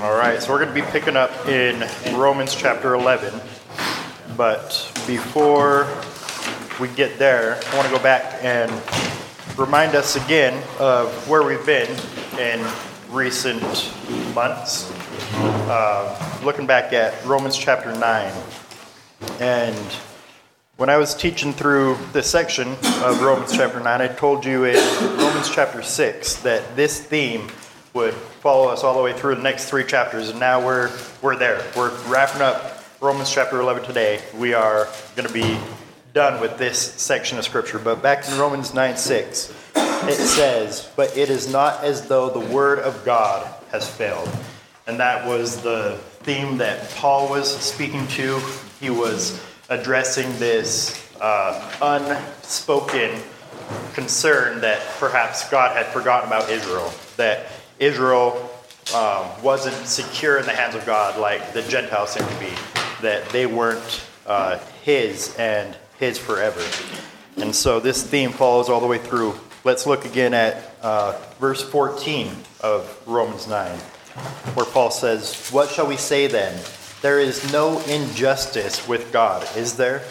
All right, so we're going to be picking up in Romans chapter 11. But before we get there, I want to go back and remind us again of where we've been in recent months. Uh, looking back at Romans chapter 9. And when I was teaching through this section of Romans chapter 9, I told you in Romans chapter 6 that this theme would follow us all the way through the next three chapters. And now we're, we're there. We're wrapping up Romans chapter 11 today. We are going to be done with this section of Scripture. But back in Romans 9 6, it says, But it is not as though the word of God has failed. And that was the theme that Paul was speaking to. He was addressing this uh, unspoken concern that perhaps God had forgotten about Israel, that Israel um, wasn't secure in the hands of God like the Gentiles seem to be, that they weren't uh, His and His forever. And so this theme follows all the way through. Let's look again at uh, verse 14 of Romans 9, where Paul says, What shall we say then? There is no injustice with God, is there?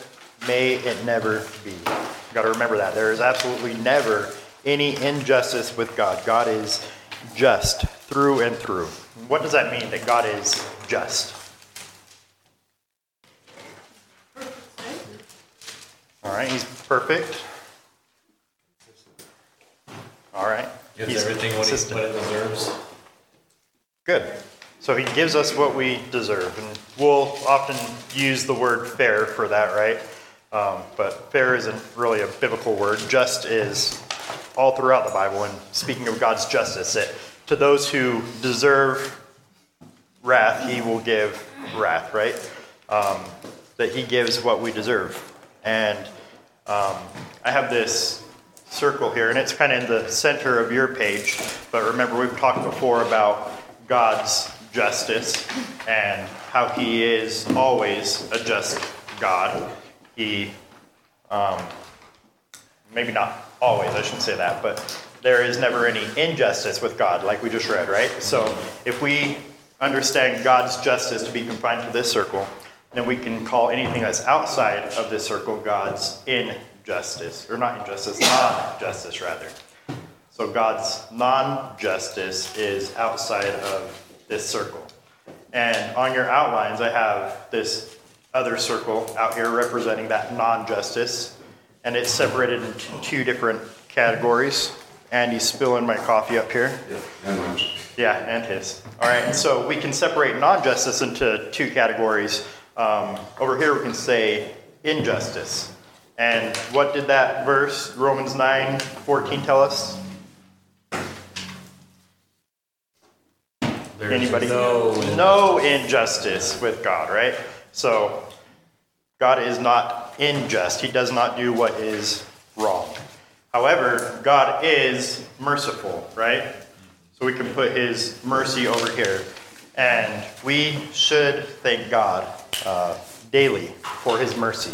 May it never be. You've got to remember that. There is absolutely never any injustice with God. God is just through and through. What does that mean that God is just? All right, he's perfect. All right. Gives he's everything what, he, what it deserves. Good. So he gives us what we deserve. And we'll often use the word fair for that, right? Um, but fair isn't really a biblical word. Just is all throughout the Bible. And speaking of God's justice, that to those who deserve wrath, he will give wrath, right? Um, that he gives what we deserve. And um, I have this circle here, and it's kind of in the center of your page. But remember, we've talked before about God's justice and how he is always a just God. He, um, maybe not always, I shouldn't say that, but there is never any injustice with God, like we just read, right? So if we understand God's justice to be confined to this circle, then we can call anything that's outside of this circle God's injustice, or not injustice, non justice, rather. So God's non justice is outside of this circle. And on your outlines, I have this other circle out here representing that non justice, and it's separated into two different categories. Andy's spilling my coffee up here. Yeah, Yeah, and his. All right, so we can separate non justice into two categories. Um, over here, we can say injustice. And what did that verse, Romans 9 14, tell us? There's Anybody? No, no injustice with God, right? So, God is not unjust. He does not do what is wrong. However, God is merciful, right? So we can put his mercy over here. And we should thank God uh, daily for his mercy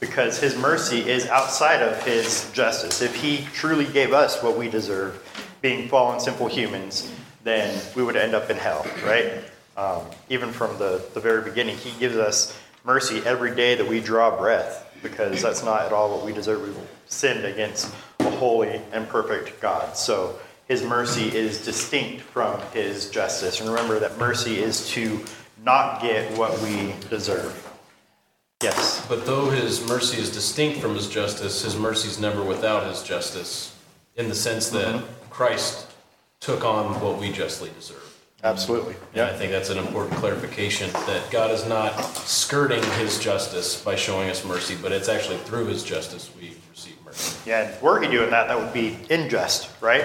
because his mercy is outside of his justice. If he truly gave us what we deserve, being fallen, simple humans, then we would end up in hell, right? Um, even from the, the very beginning, he gives us mercy every day that we draw breath because that's not at all what we deserve. We've sinned against a holy and perfect God. So his mercy is distinct from his justice. And remember that mercy is to not get what we deserve. Yes. But though his mercy is distinct from his justice, his mercy is never without his justice, in the sense that mm-hmm. Christ took on what we justly deserve. Absolutely. Yeah, I think that's an important clarification that God is not skirting his justice by showing us mercy, but it's actually through his justice we receive mercy. Yeah, and were he doing that, that would be unjust, right?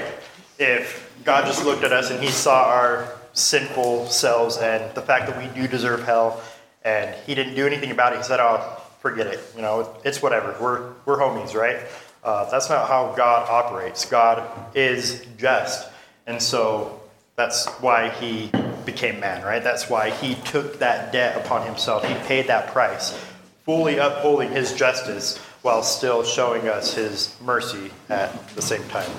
If God just looked at us and he saw our sinful selves and the fact that we do deserve hell and he didn't do anything about it, he said, oh, forget it. You know, it's whatever. We're, we're homies, right? Uh, that's not how God operates. God is just. And so that's why he became man, right? That's why he took that debt upon himself. He paid that price, fully upholding his justice while still showing us his mercy at the same time.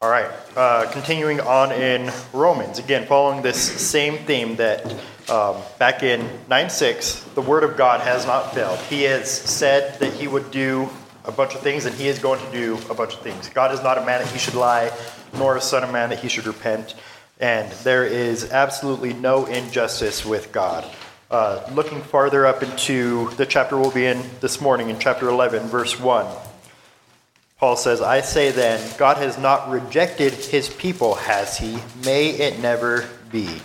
All right, uh, continuing on in Romans, again, following this same theme that um, back in 9 6, the Word of God has not failed. He has said that He would do a bunch of things, and He is going to do a bunch of things. God is not a man that He should lie, nor a Son of Man that He should repent. And there is absolutely no injustice with God. Uh, looking farther up into the chapter we'll be in this morning, in chapter 11, verse 1. Paul says, I say then, God has not rejected his people, has he? May it never be.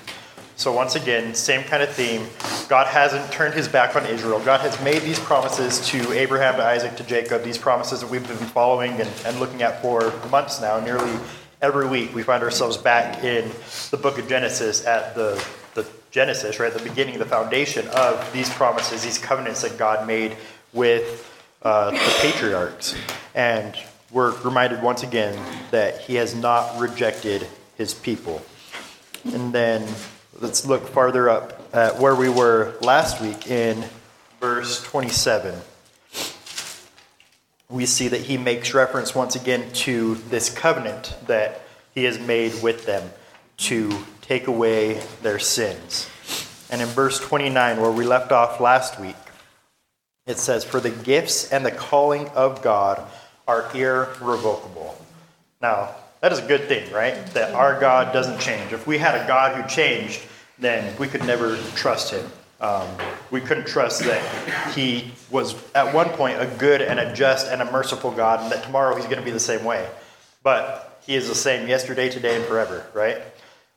So, once again, same kind of theme. God hasn't turned his back on Israel. God has made these promises to Abraham, to Isaac, to Jacob, these promises that we've been following and, and looking at for months now. Nearly every week, we find ourselves back in the book of Genesis at the, the Genesis, right, the beginning, the foundation of these promises, these covenants that God made with uh, the patriarchs. And we're reminded once again that he has not rejected his people. And then let's look farther up at where we were last week in verse 27. We see that he makes reference once again to this covenant that he has made with them to take away their sins. And in verse 29, where we left off last week, it says, For the gifts and the calling of God are irrevocable. Now, that is a good thing, right? That our God doesn't change. If we had a God who changed, then we could never trust him. Um, we couldn't trust that he was at one point a good and a just and a merciful God, and that tomorrow he's going to be the same way. But he is the same yesterday, today, and forever, right?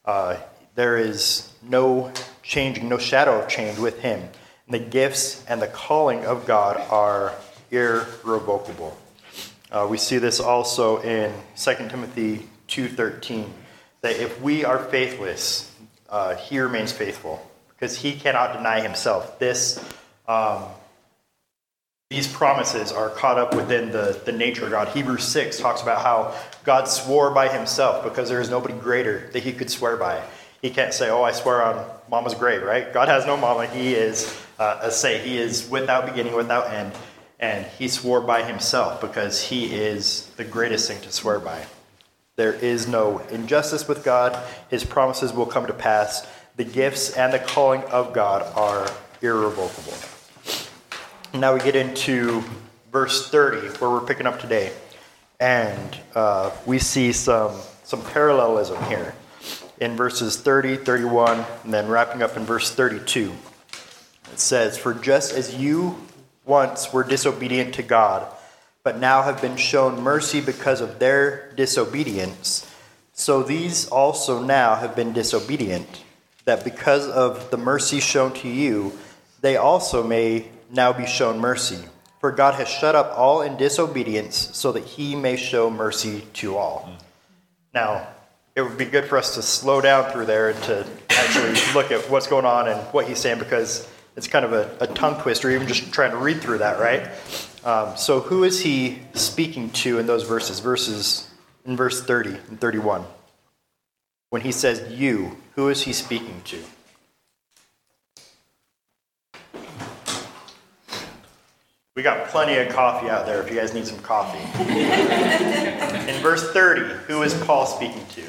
Uh, there is no changing, no shadow of change with him. And the gifts and the calling of God are irrevocable. Uh, we see this also in 2 Timothy 2.13, that if we are faithless, uh, he remains faithful, because he cannot deny himself. This, um, these promises are caught up within the, the nature of God. Hebrews 6 talks about how God swore by himself because there is nobody greater that he could swear by. He can't say, oh, I swear on mama's grave, right? God has no mama. He is uh, a se. He is without beginning, without end. And he swore by himself because he is the greatest thing to swear by. There is no injustice with God. His promises will come to pass. The gifts and the calling of God are irrevocable. Now we get into verse 30, where we're picking up today. And uh, we see some, some parallelism here in verses 30, 31, and then wrapping up in verse 32. It says, For just as you once were disobedient to God, but now have been shown mercy because of their disobedience, so these also now have been disobedient, that because of the mercy shown to you, they also may now be shown mercy. For God has shut up all in disobedience, so that he may show mercy to all. Now, it would be good for us to slow down through there and to actually look at what's going on and what he's saying because it's kind of a, a tongue twister, even just trying to read through that, right? Um, so, who is he speaking to in those verses? Verses in verse 30 and 31. When he says you, who is he speaking to? We got plenty of coffee out there if you guys need some coffee. in verse 30, who is Paul speaking to?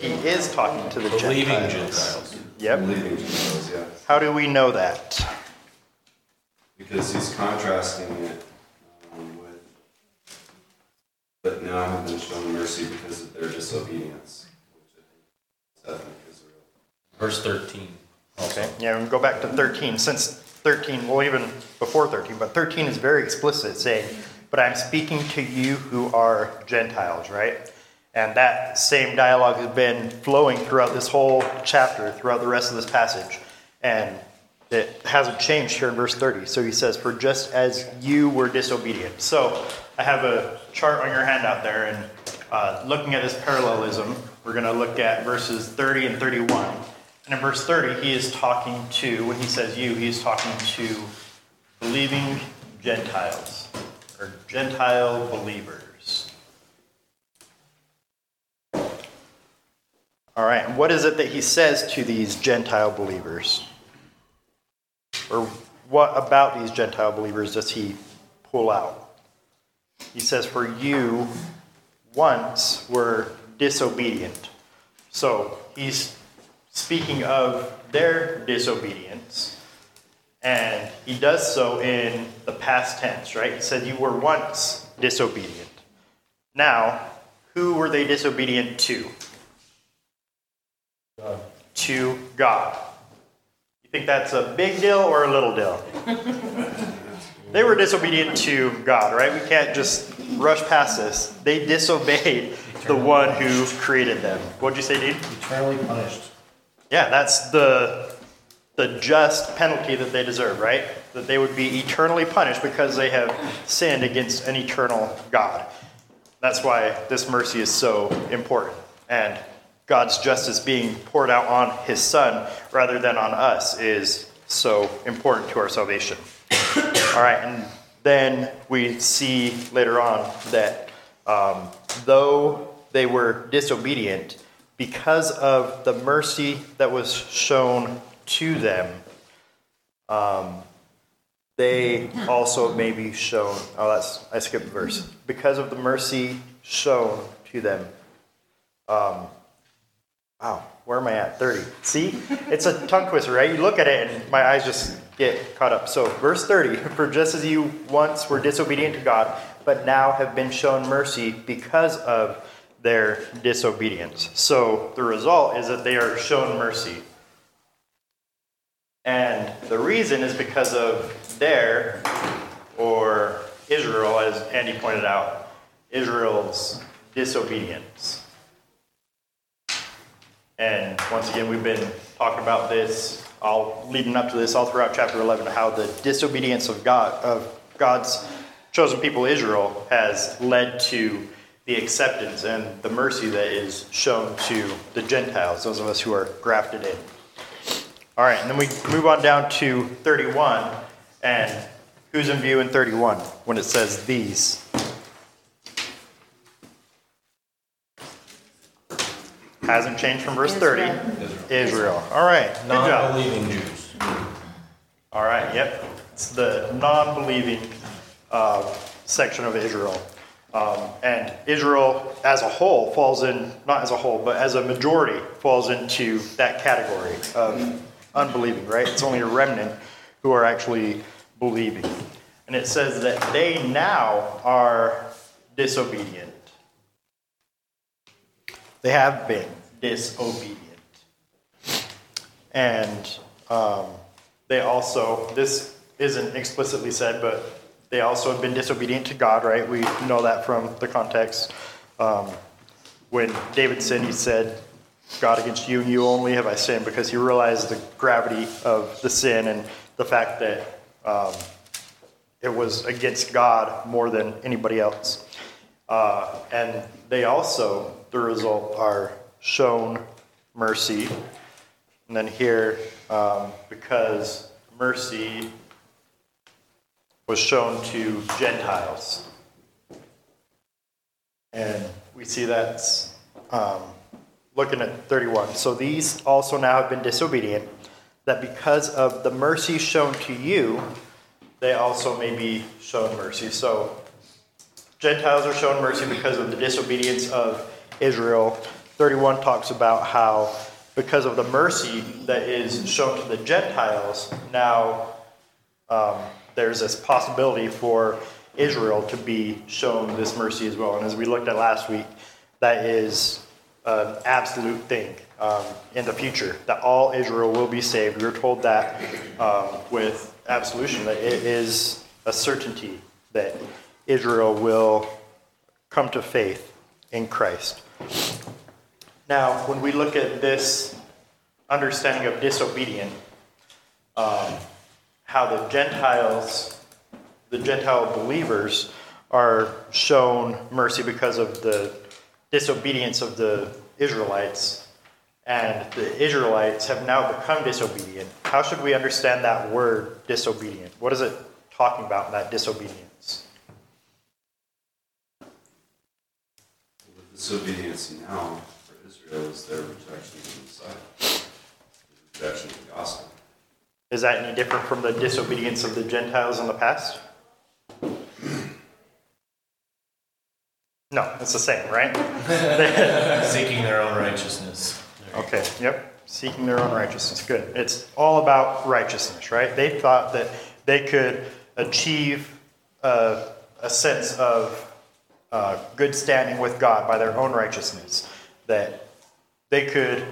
He is talking to the Believing Gentiles. Gentiles. Yep. Believing Gentiles, yeah. How do we know that? Because he's contrasting it um, with, but now I have been shown mercy because of their disobedience, which I think is ethnic Israel. Verse 13. also. Okay. Yeah, we can go back to 13. Since 13, well, even before 13, but 13 is very explicit, saying, But I'm speaking to you who are Gentiles, right? And that same dialogue has been flowing throughout this whole chapter, throughout the rest of this passage. And it hasn't changed here in verse 30. So he says, For just as you were disobedient. So I have a chart on your handout there, and uh, looking at this parallelism, we're going to look at verses 30 and 31. And in verse 30, he is talking to, when he says you, he is talking to believing Gentiles, or Gentile believers. All right, and what is it that he says to these Gentile believers? Or what about these Gentile believers does he pull out? He says, For you once were disobedient. So he's speaking of their disobedience, and he does so in the past tense, right? He said, You were once disobedient. Now, who were they disobedient to? God. To God. You think that's a big deal or a little deal? they were disobedient to God, right? We can't just rush past this. They disobeyed the one who created them. What'd you say, dude? Eternally punished. Yeah, that's the the just penalty that they deserve, right? That they would be eternally punished because they have sinned against an eternal God. That's why this mercy is so important. And God's justice being poured out on his son rather than on us is so important to our salvation. All right, and then we see later on that um, though they were disobedient, because of the mercy that was shown to them, um, they also may be shown. Oh, that's I skipped a verse. Because of the mercy shown to them. Um, wow, where am I at? Thirty. See, it's a tongue twister, right? You look at it, and my eyes just get caught up. So, verse thirty: For just as you once were disobedient to God, but now have been shown mercy because of their disobedience. So the result is that they are shown mercy. And the reason is because of their, or Israel, as Andy pointed out, Israel's disobedience. And once again, we've been talking about this all leading up to this all throughout chapter 11 how the disobedience of God of God's chosen people Israel has led to the acceptance and the mercy that is shown to the Gentiles, those of us who are grafted in. All right, and then we move on down to 31. And who's in view in 31 when it says these? Hasn't changed from verse 30. Israel. All right, good job. Non-believing Jews. All right, yep. It's the non believing uh, section of Israel. Um, and Israel as a whole falls in, not as a whole, but as a majority falls into that category of unbelieving, right? It's only a remnant who are actually believing. And it says that they now are disobedient. They have been disobedient. And um, they also, this isn't explicitly said, but they also have been disobedient to God, right? We know that from the context. Um, when David sinned, he said, God, against you and you only have I sinned, because he realized the gravity of the sin and the fact that um, it was against God more than anybody else. Uh, and they also, the result, are shown mercy. And then here, um, because mercy was shown to Gentiles. And we see that's um, looking at 31. So these also now have been disobedient, that because of the mercy shown to you, they also may be shown mercy. So Gentiles are shown mercy because of the disobedience of Israel. 31 talks about how, because of the mercy that is shown to the Gentiles, now um, there's this possibility for Israel to be shown this mercy as well. And as we looked at last week, that is an absolute thing um, in the future, that all Israel will be saved. We are told that um, with absolution, that it is a certainty that Israel will come to faith in Christ. Now, when we look at this understanding of disobedient, um, how the Gentiles, the Gentile believers, are shown mercy because of the disobedience of the Israelites, and the Israelites have now become disobedient. How should we understand that word disobedient? What is it talking about that disobedience? The disobedience now for Israel is their rejection of the Messiah, the rejection of the gospel. Is that any different from the disobedience of the Gentiles in the past? No, it's the same, right? Seeking their own righteousness. Okay, yep. Seeking their own righteousness. Good. It's all about righteousness, right? They thought that they could achieve a, a sense of uh, good standing with God by their own righteousness, that they could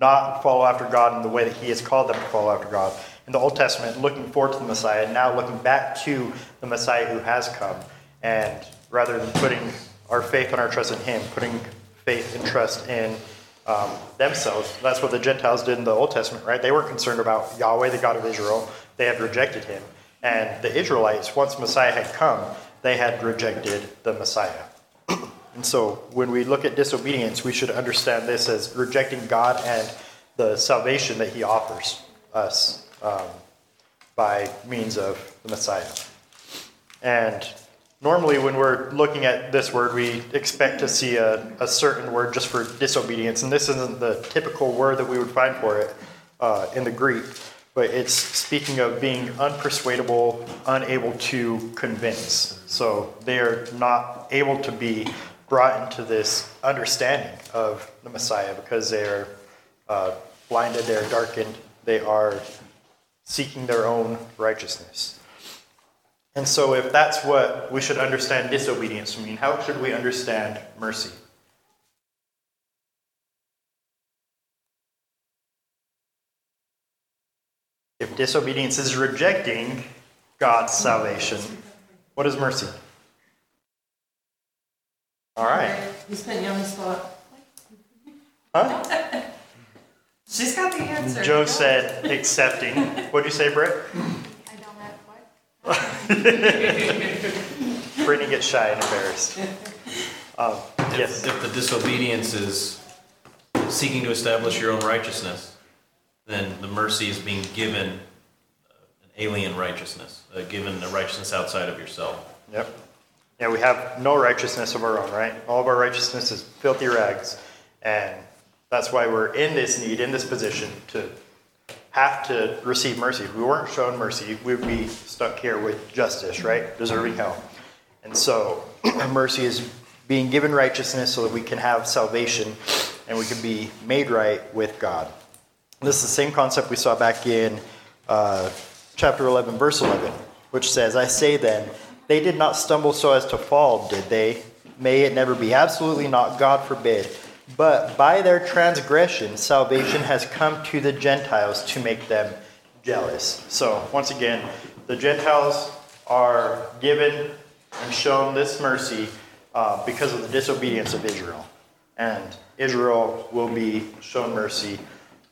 not follow after God in the way that He has called them to follow after God. In the Old Testament, looking forward to the Messiah, now looking back to the Messiah who has come, and rather than putting our faith and our trust in Him, putting faith and trust in um, themselves. That's what the Gentiles did in the Old Testament, right? They weren't concerned about Yahweh, the God of Israel. They had rejected Him. And the Israelites, once Messiah had come, they had rejected the Messiah. And so when we look at disobedience, we should understand this as rejecting God and the salvation that He offers us um, by means of the Messiah. And normally, when we're looking at this word, we expect to see a, a certain word just for disobedience. And this isn't the typical word that we would find for it uh, in the Greek, but it's speaking of being unpersuadable, unable to convince. So they are not able to be brought into this understanding of the Messiah because they are uh, blinded, they are darkened, they are seeking their own righteousness. And so, if that's what we should understand disobedience to mean, how should we understand mercy? If disobedience is rejecting God's salvation, what is mercy? All right. He's putting you on the spot. Huh? She's got the answer. Joe said accepting. What'd you say, Britt? I don't have what? Brittany gets shy and embarrassed. Um, yes. If the disobedience is seeking to establish your own righteousness, then the mercy is being given uh, an alien righteousness, uh, given a righteousness outside of yourself. Yep. Yeah, we have no righteousness of our own, right? All of our righteousness is filthy rags. And that's why we're in this need, in this position to have to receive mercy. If we weren't shown mercy, we'd be stuck here with justice, right? Deserving hell. And so mercy is being given righteousness so that we can have salvation and we can be made right with God. This is the same concept we saw back in uh, chapter 11, verse 11, which says, I say then, they did not stumble so as to fall, did they? May it never be. Absolutely not, God forbid. But by their transgression, salvation has come to the Gentiles to make them jealous. So, once again, the Gentiles are given and shown this mercy uh, because of the disobedience of Israel. And Israel will be shown mercy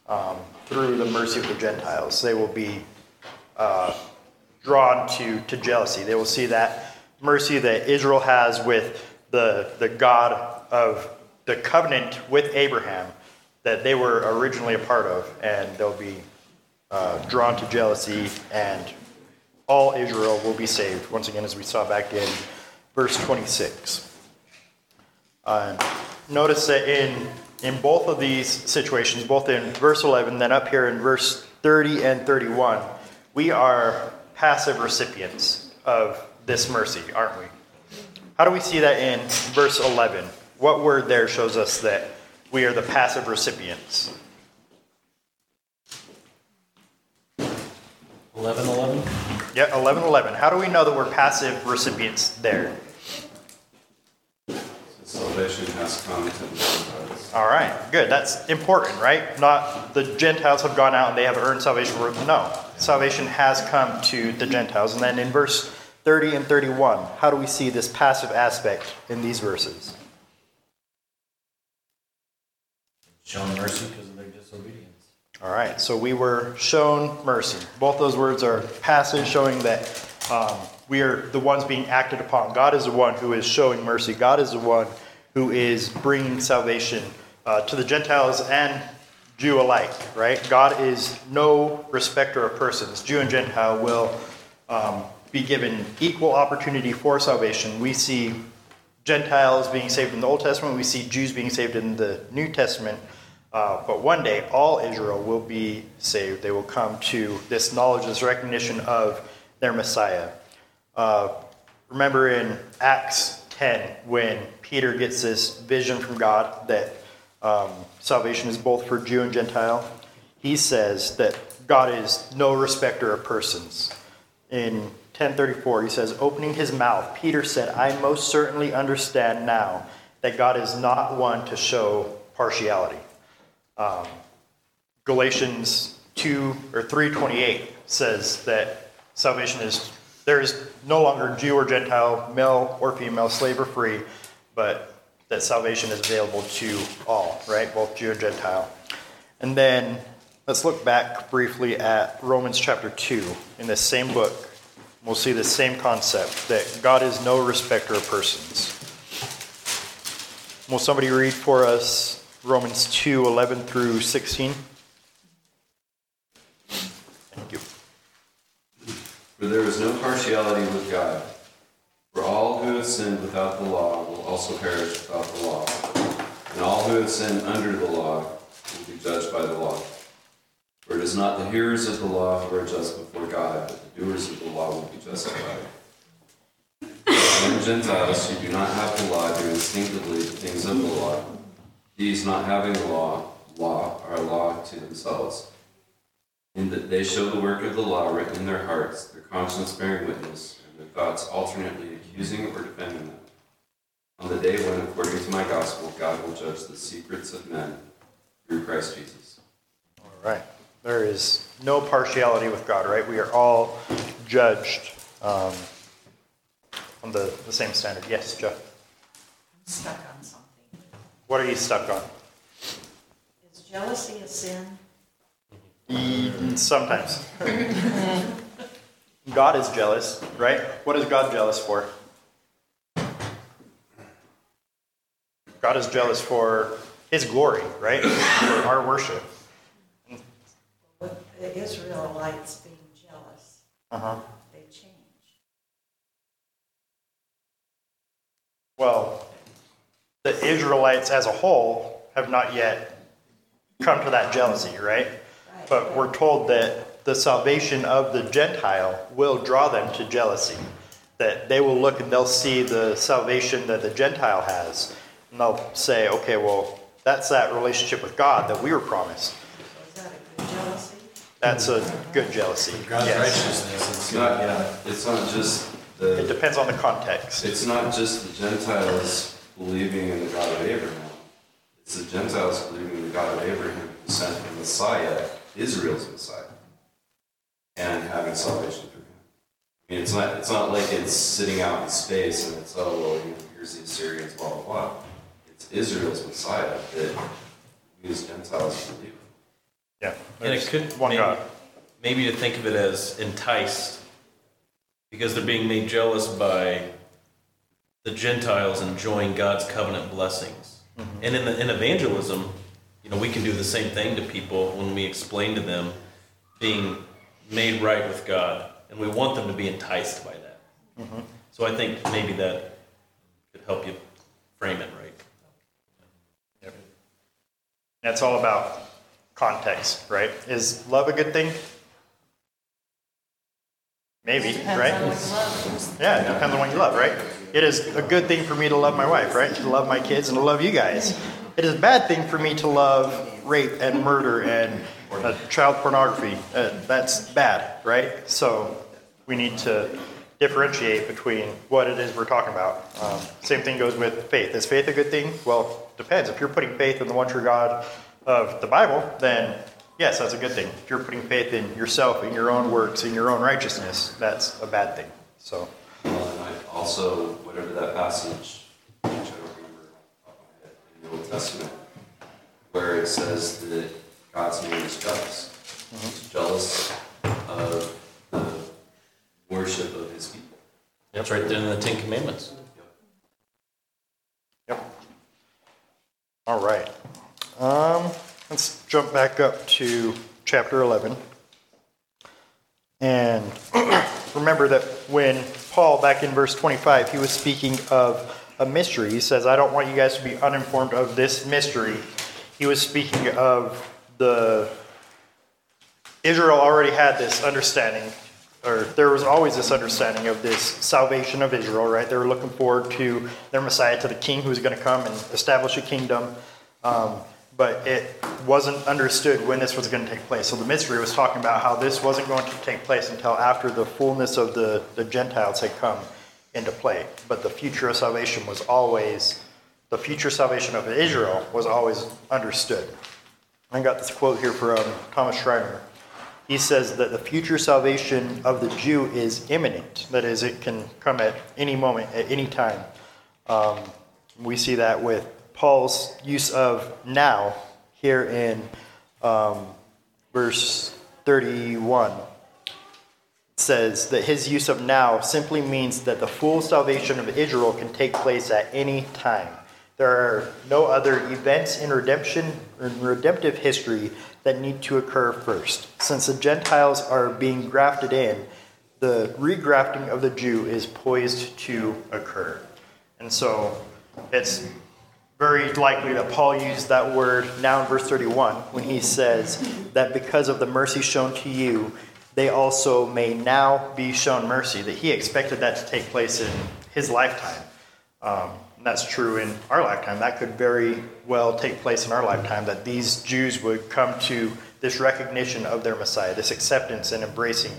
um, through the mercy of the Gentiles. They will be uh, drawn to, to jealousy. They will see that mercy that Israel has with the, the God of the covenant with Abraham that they were originally a part of, and they'll be uh, drawn to jealousy, and all Israel will be saved. Once again, as we saw back in verse 26. Uh, notice that in in both of these situations, both in verse 11, then up here in verse 30 and 31, we are passive recipients of this mercy, aren't we? How do we see that in verse 11? What word there shows us that we are the passive recipients? 11 11? Yeah, 11 11. How do we know that we're passive recipients there? Salvation has come to the Gentiles. All right, good. That's important, right? Not the Gentiles have gone out and they have earned salvation. No, salvation has come to the Gentiles. And then in verse 30 and 31, how do we see this passive aspect in these verses? Shown mercy because of their disobedience. All right, so we were shown mercy. Both those words are passive, showing that um, we are the ones being acted upon. God is the one who is showing mercy. God is the one who is bringing salvation uh, to the Gentiles and Jew alike, right? God is no respecter of persons. Jew and Gentile will um, be given equal opportunity for salvation. We see Gentiles being saved in the Old Testament, we see Jews being saved in the New Testament. Uh, but one day, all Israel will be saved. They will come to this knowledge, this recognition of their Messiah. Uh, remember in Acts 10 when Peter gets this vision from God that um, salvation is both for Jew and Gentile. He says that God is no respecter of persons. In 1034, he says, opening his mouth, Peter said, I most certainly understand now that God is not one to show partiality. Um, Galatians 2 or 328 says that salvation is there is no longer Jew or Gentile, male or female, slave or free, but that salvation is available to all, right? Both Jew and Gentile. And then let's look back briefly at Romans chapter 2 in this same book. We'll see the same concept that God is no respecter of persons. Will somebody read for us Romans 2 11 through 16? Thank you. For there is no partiality with God. For all who have sinned without the law also perish without the law. And all who have sinned under the law will be judged by the law. For it is not the hearers of the law who are just before God, but the doers of the law will be justified. And Gentiles who do not have the law do instinctively the things of the law. These not having the law, law are law to themselves in that they show the work of the law written in their hearts, their conscience bearing witness, and their thoughts alternately accusing or defending them. On the day when, according to my gospel, God will judge the secrets of men through Christ Jesus. All right. There is no partiality with God, right? We are all judged um, on the, the same standard. Yes, Jeff. I'm stuck on something. What are you stuck on? Is jealousy a sin? E- Sometimes. God is jealous, right? What is God jealous for? God is jealous for His glory, right? For our worship. The Israelites being jealous, Uh huh. they changed. Well, the Israelites as a whole have not yet come to that jealousy, right? But we're told that the salvation of the Gentile will draw them to jealousy. That they will look and they'll see the salvation that the Gentile has, and they'll say, okay, well, that's that relationship with God that we were promised. Is that a good jealousy? That's a good jealousy. God's yes. righteousness. It's It's not, yeah. it's not just It depends on the context. it's not just the Gentiles believing in the God of Abraham. It's the Gentiles believing in the God of Abraham who sent the Messiah, Israel's Messiah, and having salvation through him. I mean, it's not, it's not like it's sitting out in space and it's, oh, well, here's the Assyrians, blah, blah, blah. It's Israel's Messiah that we as Gentiles believe. Yeah. And it could one maybe, God. maybe to think of it as enticed because they're being made jealous by the Gentiles enjoying God's covenant blessings. Mm-hmm. And in the in evangelism, you know, we can do the same thing to people when we explain to them being made right with God, and we want them to be enticed by that. Mm-hmm. So I think maybe that could help you frame it right. It's all about context, right? Is love a good thing? Maybe, right? Yeah, it depends on what you love, right? It is a good thing for me to love my wife, right? To love my kids and to love you guys. It is a bad thing for me to love rape and murder and uh, child pornography. Uh, that's bad, right? So we need to differentiate between what it is we're talking about. Um, same thing goes with faith. Is faith a good thing? Well, depends. If you're putting faith in the one true God of the Bible, then yes, that's a good thing. If you're putting faith in yourself, in your own works, in your own righteousness, that's a bad thing. So, Well, and I also, whatever that passage, which I don't remember off the top of my head, in the Old Testament, where it says that God's name is jealous. Mm-hmm. He's jealous of the worship of his people. That's right there in the Ten Commandments. All right. Um, let's jump back up to chapter 11. And remember that when Paul, back in verse 25, he was speaking of a mystery. He says, I don't want you guys to be uninformed of this mystery. He was speaking of the. Israel already had this understanding or there was always this understanding of this salvation of Israel, right? They were looking forward to their Messiah, to the King who was going to come and establish a kingdom. Um, but it wasn't understood when this was going to take place. So the mystery was talking about how this wasn't going to take place until after the fullness of the, the Gentiles had come into play. But the future of salvation was always, the future salvation of Israel was always understood. I got this quote here from Thomas Schreiner. He says that the future salvation of the Jew is imminent. That is, it can come at any moment, at any time. Um, we see that with Paul's use of now here in um, verse 31 says that his use of now simply means that the full salvation of Israel can take place at any time. There are no other events in redemption in redemptive history that need to occur first. Since the Gentiles are being grafted in, the regrafting of the Jew is poised to occur. And so it's very likely that Paul used that word now in verse 31 when he says that because of the mercy shown to you, they also may now be shown mercy, that he expected that to take place in his lifetime. Um, that's true in our lifetime. That could very well take place in our lifetime, that these Jews would come to this recognition of their Messiah, this acceptance and embracing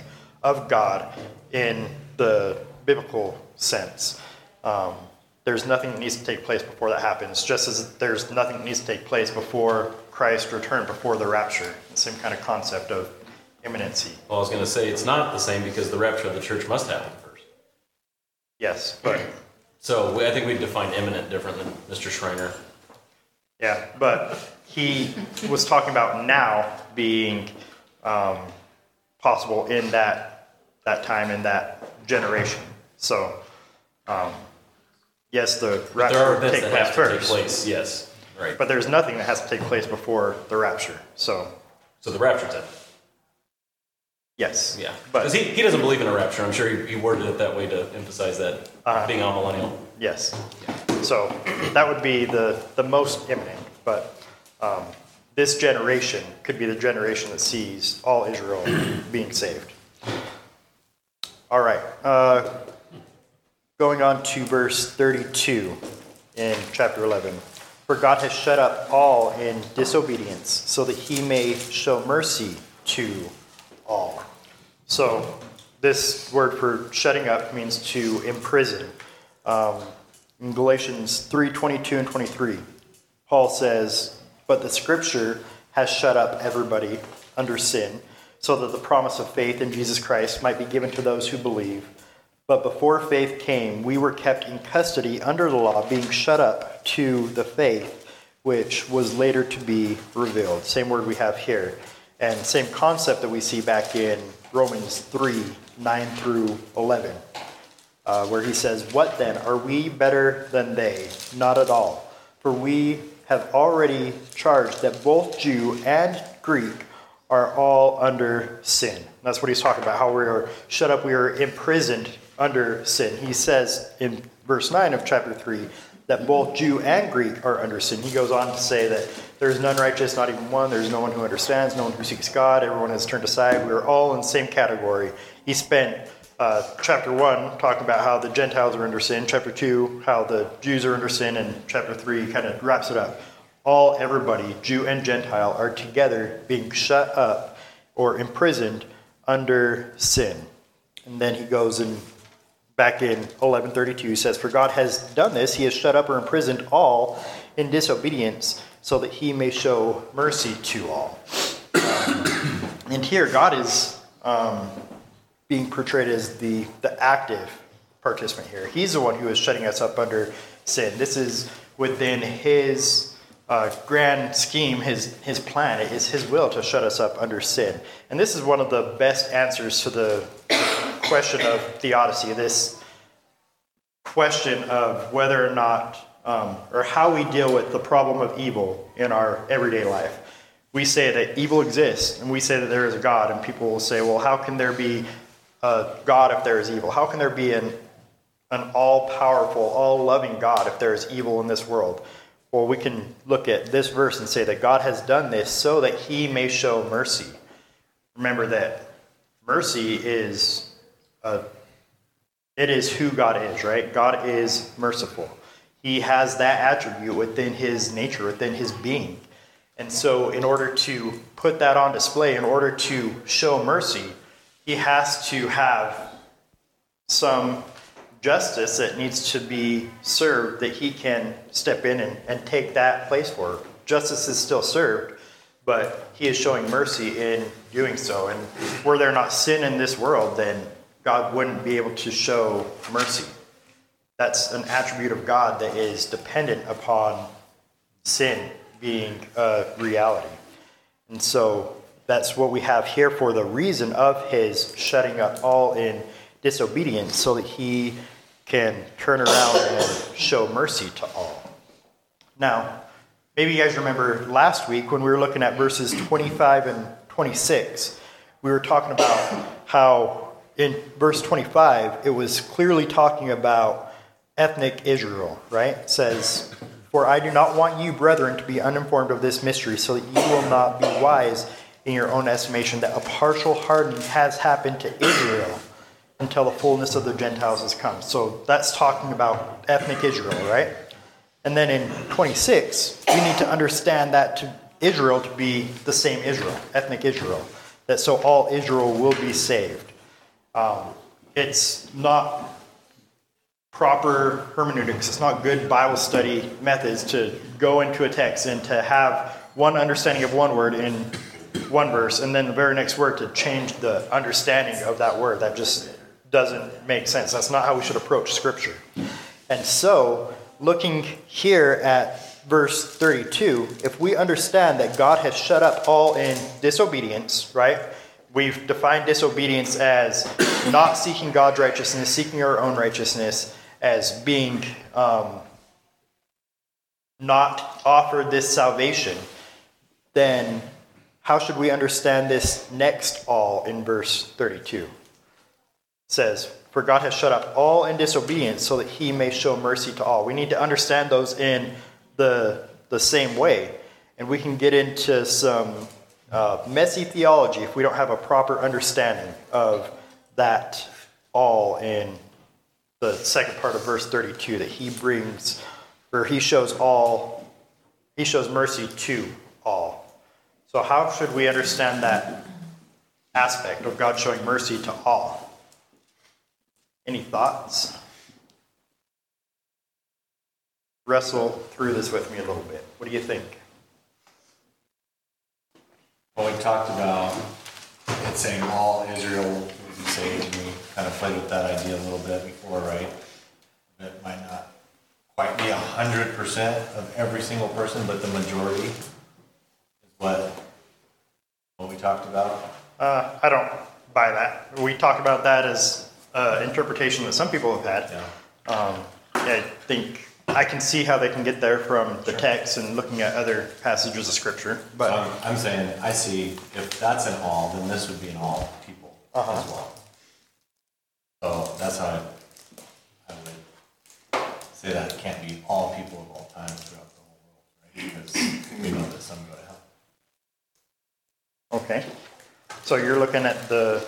of God in the biblical sense. Um, there's nothing that needs to take place before that happens, just as there's nothing that needs to take place before Christ return, before the rapture. The same kind of concept of imminency. Well, I was going to say it's not the same because the rapture of the church must happen first. Yes, but So we, I think we define imminent different than Mr. Schreiner. yeah, but he was talking about now being um, possible in that that time in that generation. So, um, yes, the But there are rapture events take that place have to take first, place. Yes, right. but there's nothing that has to take place before the rapture. So, so the rapture's imminent. Yes, Yeah, because he, he doesn't believe in a rapture. I'm sure he, he worded it that way to emphasize that Uh-huh. being amillennial. Yes. So that would be the, the most imminent, but um, this generation could be the generation that sees all Israel being saved. All right. Uh, going on to verse 32 in chapter 11. For God has shut up all in disobedience, so that he may show mercy to all. So, this word for shutting up means to imprison. Um, in Galatians 3 22 and 23, Paul says, But the scripture has shut up everybody under sin, so that the promise of faith in Jesus Christ might be given to those who believe. But before faith came, we were kept in custody under the law, being shut up to the faith which was later to be revealed. Same word we have here. And same concept that we see back in Romans 3 9 through 11, uh, where he says, What then? Are we better than they? Not at all. For we have already charged that both Jew and Greek are all under sin. That's what he's talking about, how we are shut up, we are imprisoned under sin. He says in verse 9 of chapter 3 that both Jew and Greek are under sin. He goes on to say that there's none righteous, not even one. There's no one who understands, no one who seeks God. Everyone has turned aside. We are all in the same category. He spent uh, chapter 1 talking about how the Gentiles are under sin, chapter 2, how the Jews are under sin, and chapter 3 kind of wraps it up. All, everybody, Jew and Gentile, are together being shut up or imprisoned under sin. And then he goes and back in 1132 says, For God has done this, he has shut up or imprisoned all in disobedience, so that he may show mercy to all. And here, God is um, being portrayed as the, the active participant here. He's the one who is shutting us up under sin. This is within his uh, grand scheme, his, his plan. It is his will to shut us up under sin. And this is one of the best answers to the question of theodicy, this question of whether or not, um, or how we deal with the problem of evil in our everyday life. We say that evil exists, and we say that there is a God, and people will say, well, how can there be a God if there is evil? How can there be an, an all powerful, all loving God if there is evil in this world? Well, we can look at this verse and say that God has done this so that he may show mercy. Remember that mercy is it is who God is, right? God is merciful. He has that attribute within his nature, within his being. And so, in order to put that on display, in order to show mercy, he has to have some justice that needs to be served that he can step in and, and take that place for. Justice is still served, but he is showing mercy in doing so. And were there not sin in this world, then God wouldn't be able to show mercy. That's an attribute of God that is dependent upon sin being a reality. And so that's what we have here for the reason of his shutting up all in disobedience so that he can turn around and show mercy to all. Now, maybe you guys remember last week when we were looking at verses 25 and 26, we were talking about how in verse 25 it was clearly talking about ethnic Israel, right? It says, For I do not want you, brethren, to be uninformed of this mystery, so that you will not be wise in your own estimation, that a partial hardening has happened to Israel until the fullness of the Gentiles has come. So that's talking about ethnic Israel, right? And then in 26, we need to understand that to Israel to be the same Israel, ethnic Israel, that so all Israel will be saved. Um, it's not proper hermeneutics, it's not good Bible study methods to go into a text and to have one understanding of one word in one verse and then the very next word to change the understanding of that word. That just doesn't make sense. That's not how we should approach Scripture. And so, looking here at verse 32, if we understand that God has shut up all in disobedience, right? We've defined disobedience as not seeking God's righteousness, seeking our own righteousness, as being um, not offered this salvation, then how should we understand this next all in verse 32? It says, For God has shut up all in disobedience so that he may show mercy to all. We need to understand those in the, the same way. And we can get into some uh, messy theology if we don't have a proper understanding of that all in the second part of verse 32 that he brings, where he shows all, he shows mercy to all. So, how should we understand that aspect of God showing mercy to all? Any thoughts? Wrestle through this with me a little bit. What do you think? Well, we talked about it saying all Israel would be saved, and we kind of played with that idea a little bit before, right? It might not quite be a hundred percent of every single person, but the majority is what, what we talked about. Uh, I don't buy that. We talk about that as uh, interpretation that some people have had. Yeah. Um, I think I can see how they can get there from the text and looking at other passages of scripture, but Um, I'm saying, I see, if that's an all, then this would be an all people as Uh-huh. well. So that's how I, I would say that it can't be all people of all time throughout the whole world, right? Because we know that some go to hell. okay. So you're looking at the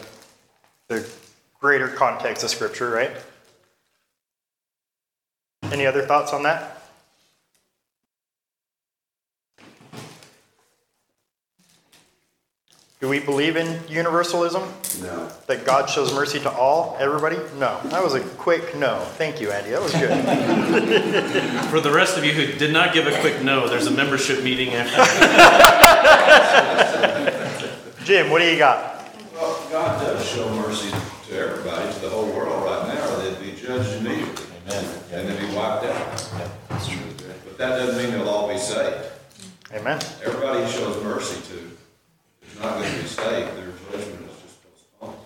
the greater context of scripture, right? Any other thoughts on that? Do we believe in universalism? No. That God shows mercy to all, everybody? No. That was a quick no. Thank you, Andy. That was good. For the rest of you who did not give a quick no, there's a membership meeting after. Jim, what do you got? Well, God does show mercy to everybody, to the whole world right now, or they'd be judged immediately, Amen. and they'd be wiped out. Yeah, that's true. But that doesn't mean they'll all be saved. Amen. Everybody he shows mercy to is not going to be saved, their judgment is just postponed.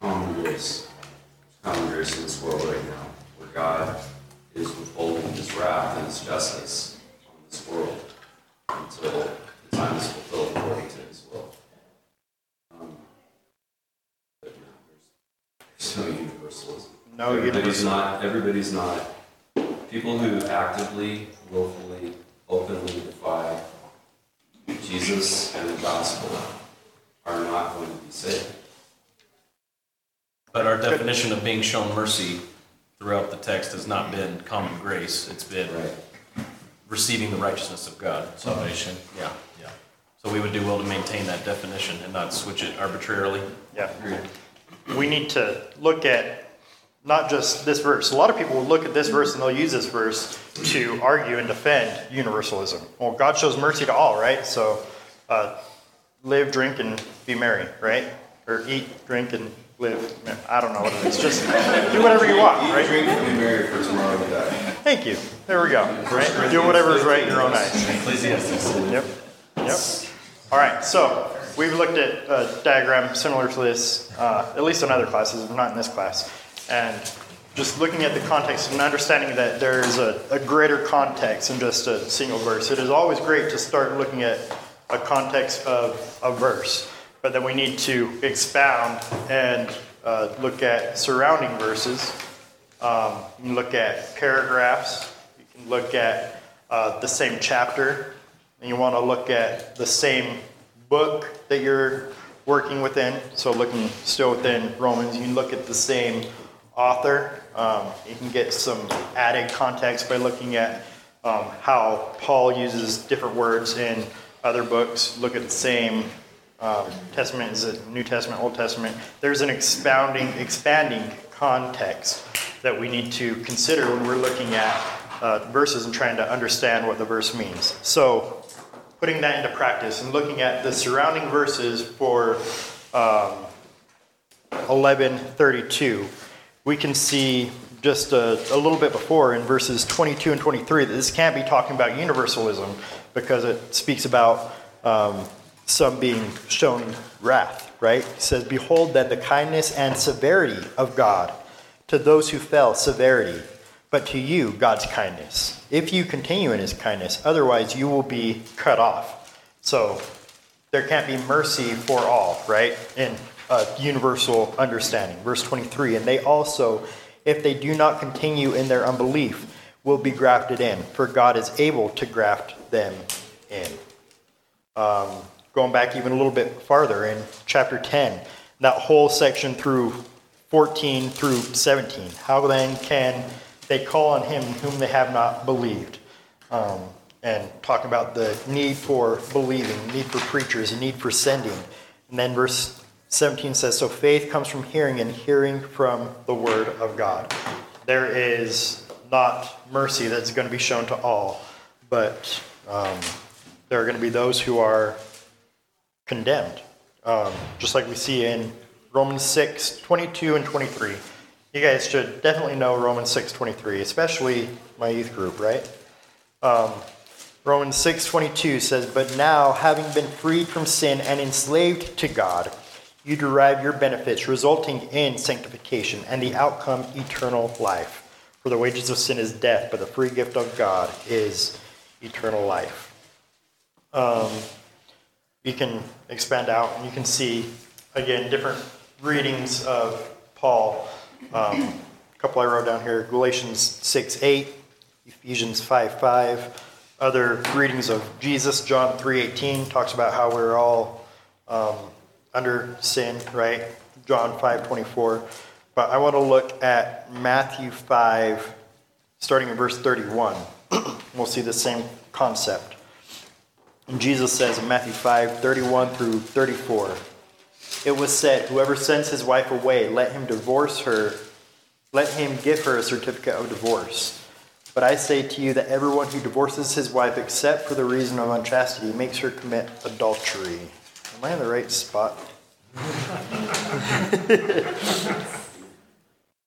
Common grace. Common grace in this world right now, where God is withholding his wrath and his justice on this world until the time is fulfilled according to his will. Um, but no, there's, there's no universalism. No Everybody's universalism. not, everybody's not, people who actively, willfully, openly defy Jesus and the gospel are not going to be saved. But our definition of being shown mercy throughout the text has not been common grace. It's been Right. receiving the righteousness of God. Salvation. Yeah, yeah. So we would do well to maintain that definition and not switch it arbitrarily. Yeah. We need to look at not just this verse. A lot of people will look at this verse and they'll use this verse to argue and defend universalism. Well, God shows mercy to all, right? So uh, live, drink, and be merry, right? Or eat, drink, and live. I don't know what it is. Just do whatever you want, Eat, right? drink, and be merry, for tomorrow we die. Thank you. There we go. Right? Do whatever is right in your own eyes. Ecclesiastes. Yep. Yep. All right. So we've looked at a diagram similar to this, uh, at least in other classes, not in this class, and just looking at the context and understanding that there is a, a greater context than just a single verse. It is always great to start looking at a context of a verse, but then we need to expound and uh, look at surrounding verses. Um, you can look at paragraphs. You can look at uh, the same chapter. And you want to look at the same book that you're working within. So, looking still within Romans, you can look at the same author. Um, you can get some added context by looking at um, how Paul uses different words in other books. Look at the same um, Testament, is it New Testament, Old Testament? There's an expounding, expanding context that we need to consider when we're looking at uh, verses and trying to understand what the verse means. So, putting that into practice and looking at the surrounding verses for um, 1132, we can see just a, a little bit before in verses 22 and 23 that this can't be talking about universalism because it speaks about um, some being shown wrath, right? It says, Behold then the kindness and severity of God to those who fell, severity, but to you, God's kindness. If you continue in his kindness, otherwise you will be cut off. So there can't be mercy for all, right? In universal understanding. Verse 23 And they also, if they do not continue in their unbelief, will be grafted in, for God is able to graft them in. Um, going back even a little bit farther in chapter 10, that whole section through 14 through 17. How then can they call on him whom they have not believed? Um, and talking about the need for believing, need for preachers, need for sending. And then verse 17 says, So faith comes from hearing, and hearing from the word of God. There is not mercy that's going to be shown to all, but um, there are going to be those who are condemned, um, just like we see in Romans 6 22 and 23. You guys should definitely know Romans 6 23, especially my youth group, right? Um, Romans 6 22 says, But now, having been freed from sin and enslaved to God, you derive your benefits, resulting in sanctification and the outcome eternal life. For the wages of sin is death, but the free gift of God is eternal life. Um, you can expand out and you can see, again, different readings of Paul. Um, a couple I wrote down here Galatians 6 8, Ephesians 5 5. Other readings of Jesus, John 3.18, talks about how we're all um, under sin, right? John 5 24. But I want to look at Matthew 5, starting in verse 31. we'll see the same concept. And Jesus says in Matthew 5 31 through 34, it was said, Whoever sends his wife away, let him divorce her, let him give her a certificate of divorce. But I say to you that everyone who divorces his wife except for the reason of unchastity makes her commit adultery. Am I in the right spot?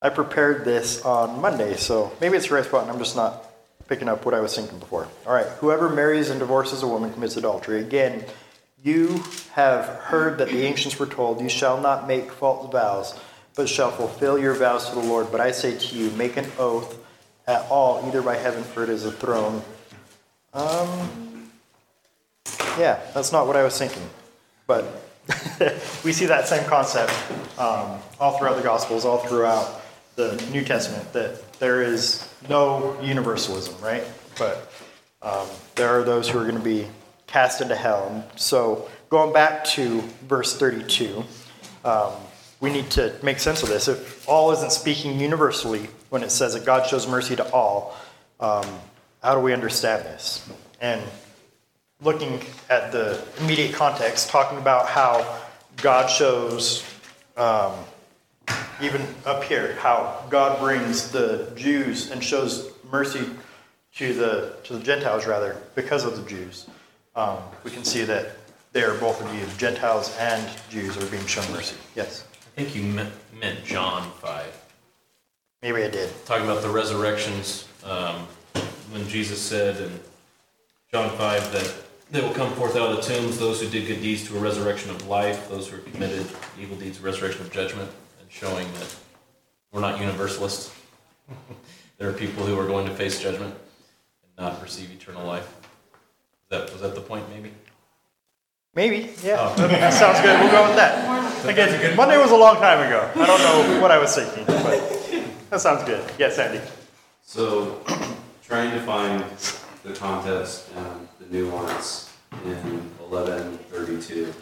I prepared this on Monday, so maybe it's the right spot and I'm just not picking up what I was thinking before. All right, whoever marries and divorces a woman commits adultery. Again, you have heard that the ancients were told, You shall not make false vows, but shall fulfill your vows to the Lord. But I say to you, make an oath at all, either by heaven, for it is a throne. Um, yeah, that's not what I was thinking. But we see that same concept um, all throughout the Gospels, all throughout the New Testament, that there is no universalism, right? But um, there are those who are going to be cast into hell. And so going back to verse 32, um, we need to make sense of this. If all isn't speaking universally when it says that God shows mercy to all, um, how do we understand this? And looking at the immediate context, talking about how God shows, um, even up here, how God brings the Jews and shows mercy to the to the Gentiles rather because of the Jews. Um, we can see that they are both abused. Gentiles and Jews are being shown mercy. Yes, I think you meant, meant John 5. maybe I did. talking about the resurrections, um, when Jesus said in John 5 that they will come forth out of the tombs, those who did good deeds to a resurrection of life, those who committed evil deeds, a resurrection of judgment, and showing that we're not universalists. there are people who are going to face judgment and not receive eternal life. That, was that the point, maybe? Maybe, yeah. Oh. That sounds good. We'll go with that. Again, Monday was a long time ago. I don't know what I was thinking, but that sounds good. Yes, Andy. So, trying to find the context and the nuance in eleven thirty-two.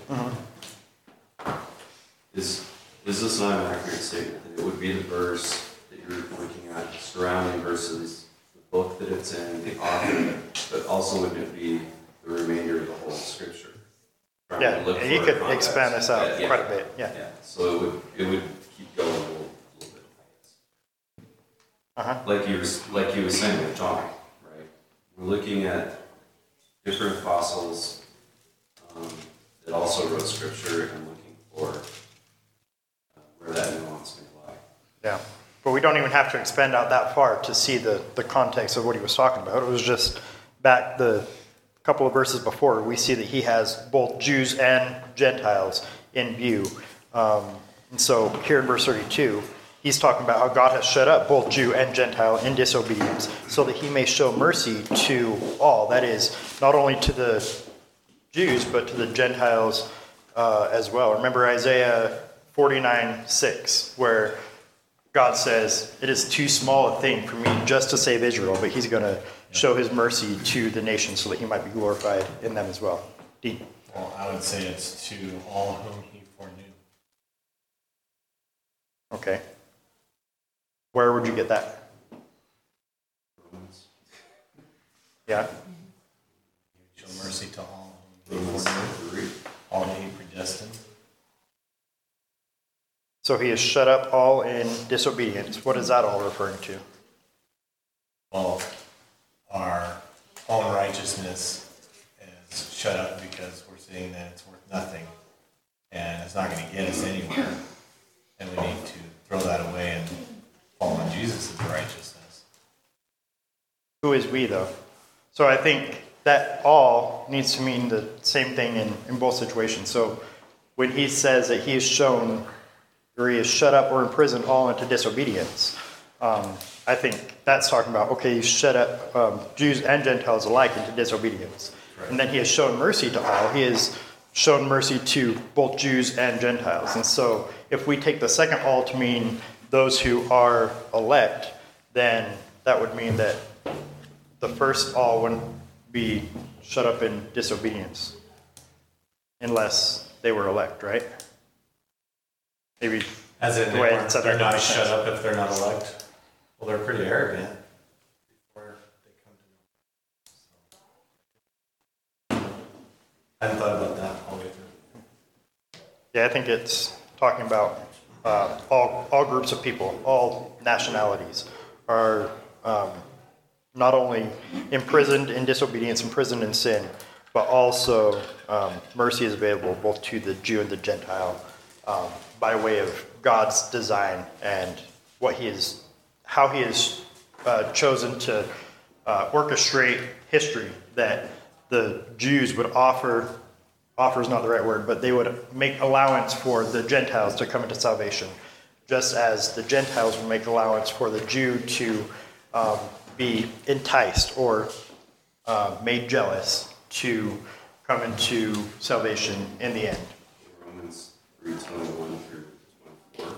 Is, is this not an accurate statement? That it would be the verse that you're looking at, surrounding verses, the book that it's in, the author, but also wouldn't it be the remainder of the whole scripture? Trying Yeah, and you could context. expand this out Yeah, quite a bit. Yeah. Yeah, so it would, it would keep going a little, little bit, I guess Uh huh. like you was like you were saying with John, right? We're looking at different apostles um, that also wrote scripture and looking for uh, where that nuance may lie. Yeah. But we don't even have to expand out that far to see the, the context of what he was talking about. It was just back the couple of verses before, we see that he has both Jews and Gentiles in view. Um, and so here in verse 32, he's talking about how God has shut up both Jew and Gentile in disobedience so that he may show mercy to all. That is, not only to the Jews, but to the Gentiles uh, as well. Remember Isaiah 49 6, where God says, It is too small a thing for me just to save Israel, but he's going to show his mercy to the nations so that he might be glorified in them as well. Dean. Well, I would say it's to all whom he foreknew. Okay. Where would you get that? Romans, Yeah. Show mercy to all all he predestined. So he has shut up all in disobedience. What is that all referring to? Well, our own righteousness is shut up because we're seeing that it's worth nothing and it's not going to get us anywhere. And we need to throw that away and fall on Jesus' is righteousness. Who is we, though? So I think that all needs to mean the same thing in, in both situations. So when he says that he is shown, or he is shut up or imprisoned all into disobedience, um, I think that's talking about, okay, he's shut up um, Jews and Gentiles alike into disobedience. And then he has shown mercy to all. He has shown mercy to both Jews and Gentiles. And so if we take the second all to mean those who are elect, then that would mean that the first all wouldn't be shut up in disobedience unless they were elect, right? Maybe, As in, The way they're, it's they're not makes shut up if they're not elect. Well, they're pretty arrogant before they come to know. I hadn't thought about that all the way through. yeah, I think it's talking about uh, all, all groups of people, all nationalities are um, not only imprisoned in disobedience, imprisoned in sin, but also um, mercy is available both to the Jew and the Gentile um, by way of God's design and what He is, how He has uh, chosen to uh, orchestrate history that the Jews would offer. Offer is not the right word, but they would make allowance for the Gentiles to come into salvation, just as the Gentiles would make allowance for the Jew to um, be enticed or uh, made jealous to come into salvation in the end. Romans three twenty-one through twenty-four.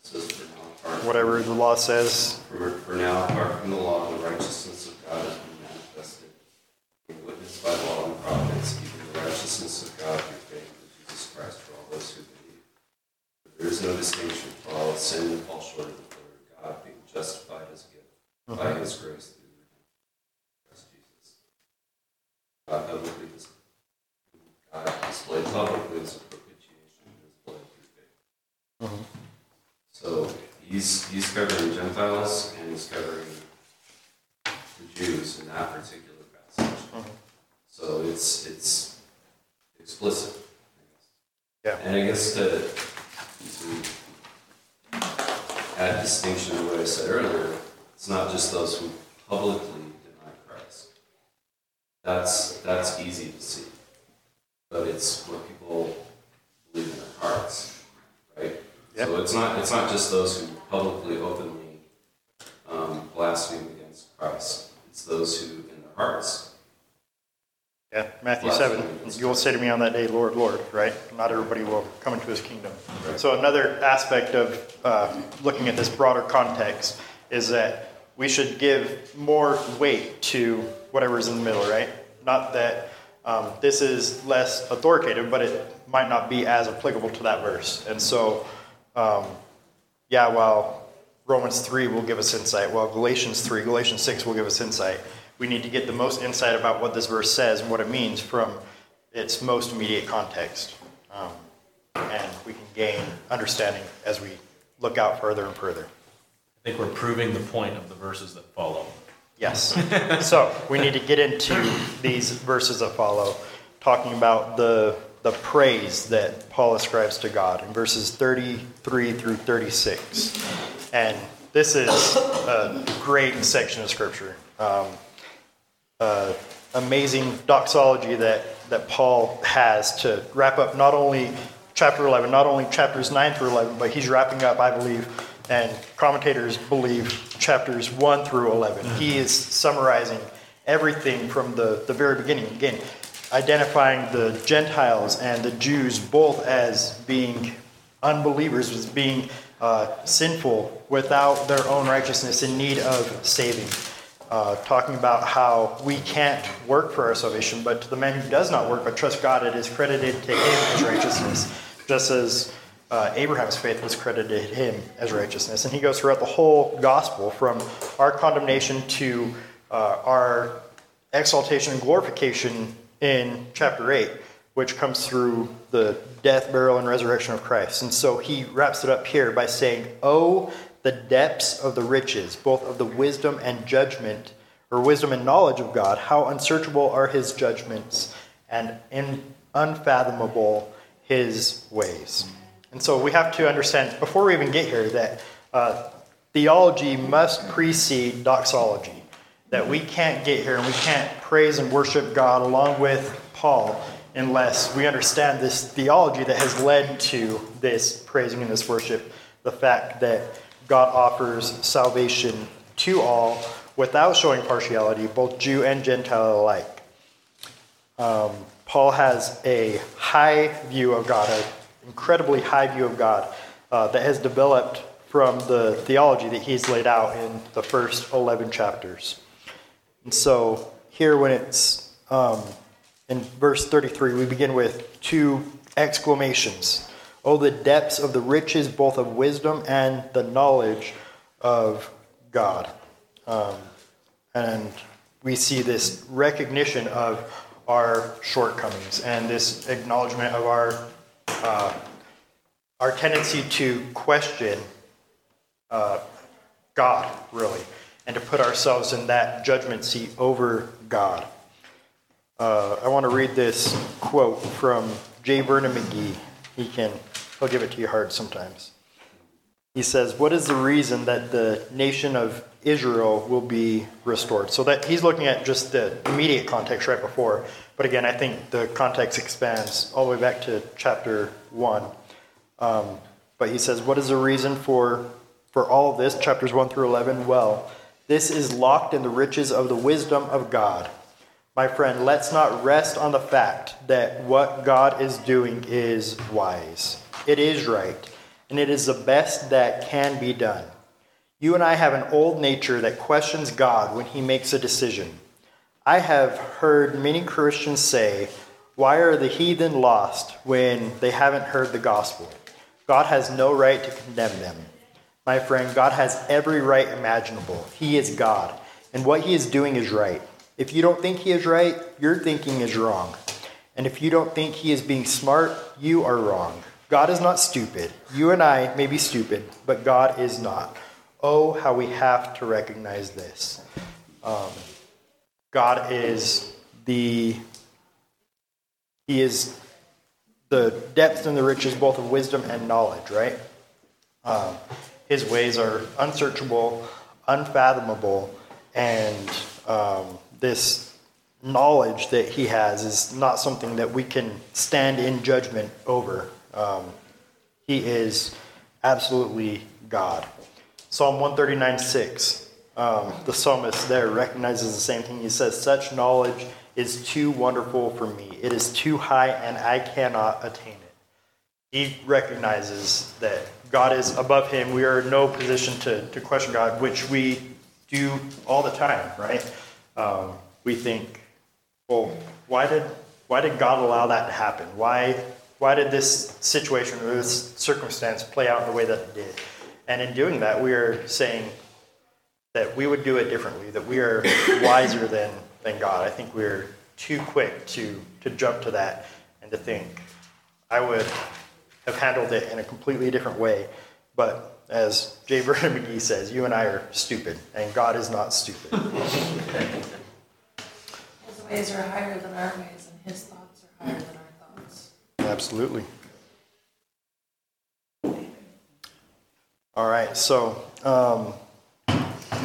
Says for now, Whatever the law says, For, for now, apart from the law, the righteousness of God has been manifested, being witnessed by the law and prophets, even the righteousness of God through faith in Jesus Christ for all those who believe. There is no distinction, for all sinned and fall short of the glory of God, being justified as a gift uh-huh. by his grace through Christ Jesus. God publicly God displayed publicly as a propitiation blood through faith. Uh-huh. So he's, he's covering Gentiles and he's covering the Jews in that particular passage. So it's, it's explicit, I guess. Yeah. And I guess to, to add distinction to what I said earlier, it's not just those who publicly deny Christ. That's, that's easy to see. But it's what people believe in their hearts, right? So it's not, it's not just those who publicly, openly um, blaspheme against Christ. It's those who, in their hearts, Yeah, Matthew Bless 7. you. Will say to me on that day, Lord, Lord, right? Not everybody will come into his kingdom. So, another aspect of uh, looking at this broader context is that we should give more weight to whatever's in the middle, right? Not that um, this is less authoritative, but it might not be as applicable to that verse. And so, um, yeah, while Romans 3 will give us insight, while Galatians 3, Galatians 6 will give us insight, we need to get the most insight about what this verse says and what it means from its most immediate context. Um, and we can gain understanding as we look out further and further. I think we're proving the point of the verses that follow. Yes. so we need to get into these verses that follow, talking about the the praise that Paul ascribes to God in verses 33 through 36. And this is a great section of scripture. Um, uh, amazing doxology that, that Paul has to wrap up not only chapter 11, not only chapters 9 through 11, but he's wrapping up, I believe, and commentators believe chapters 1 through 11. He is summarizing everything from the, the very beginning. Again, identifying the Gentiles and the Jews both as being unbelievers, as being uh, sinful without their own righteousness, in need of saving. Uh, talking about how we can't work for our salvation, but to the man who does not work but trusts God, it is credited to him as righteousness, just as uh, Abraham's faith was credited to him as righteousness. And he goes throughout the whole gospel from our condemnation to uh, our exaltation and glorification in chapter 8, which comes through the death, burial, and resurrection of Christ. And so he wraps it up here by saying, Oh, the depths of the riches, both of the wisdom and judgment, or wisdom and knowledge of God, how unsearchable are his judgments, and unfathomable his ways. And so we have to understand, before we even get here, that uh, theology must precede doxology. That we can't get here and we can't praise and worship God along with Paul unless we understand this theology that has led to this praising and this worship. The fact that God offers salvation to all without showing partiality, both Jew and Gentile alike. Um, Paul has a high view of God, an incredibly high view of God uh, that has developed from the theology that he's laid out in the first 11 chapters. And so here, when it's um, in verse 33, we begin with two exclamations. Oh, the depths of the riches, both of wisdom and the knowledge of God. Um, and we see this recognition of our shortcomings and this acknowledgement of our uh, our tendency to question uh, God, really, and to put ourselves in that judgment seat over God. Uh, I want to read this quote from J. Vernon McGee. He can, he'll give it to you hard sometimes. He says, What is the reason that the nation of Israel will be restored? So that he's looking at just the immediate context right before. But again, I think the context expands all the way back to chapter 1. Um, but he says, What is the reason for, for all of this? Chapters 1 through 11. Well, this is locked in the riches of the wisdom of God. My friend, let's not rest on the fact that what God is doing is wise. It is right, and it is the best that can be done. You and I have an old nature that questions God when he makes a decision. I have heard many Christians say, Why are the heathen lost when they haven't heard the gospel? God has no right to condemn them. My friend, God has every right imaginable. He is God, and what He is doing is right. If you don't think He is right, your thinking is wrong. And if you don't think He is being smart, you are wrong. God is not stupid. You and I may be stupid, but God is not. Oh, how we have to recognize this. Um, God is the He is the depth and the riches both of wisdom and knowledge, right? Um, his ways are unsearchable, unfathomable, and um, this knowledge that he has is not something that we can stand in judgment over. Um, he is absolutely God. Psalm 139 6, um, the psalmist there recognizes the same thing. He says, Such knowledge is too wonderful for me. It is too high, and I cannot attain it. He recognizes that God is above him. We are in no position to, to question God, which we do all the time, right? Um, we think, well, why did, why did God allow that to happen? Why, why did this situation or this circumstance play out the way that it did? And in doing that, we are saying that we would do it differently, that we are wiser than, than God. I think we're too quick to, to jump to that and to think, I would have handled it in a completely different way. But as J. Vernon McGee says, you and I are stupid, and God is not stupid. His ways are higher than our ways, and his thoughts are higher than our thoughts. Absolutely. All right, so um,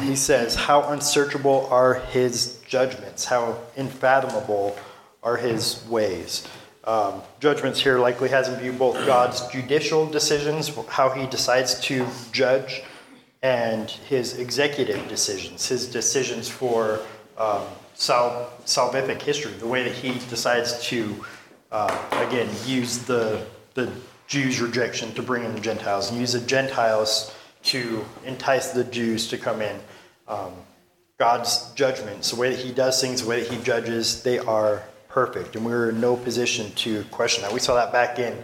he says, How unsearchable are his judgments, how unfathomable are his ways. Um, judgments here likely has in view both God's judicial decisions, how he decides to judge, and his executive decisions, his decisions for um, sal- salvific history, the way that he decides to, uh, again, use the, the Jews' rejection to bring in the Gentiles and use the Gentiles to entice the Jews to come in. Um, God's judgments, the way that he does things, the way that he judges, they are perfect. And we were in no position to question that. We saw that back in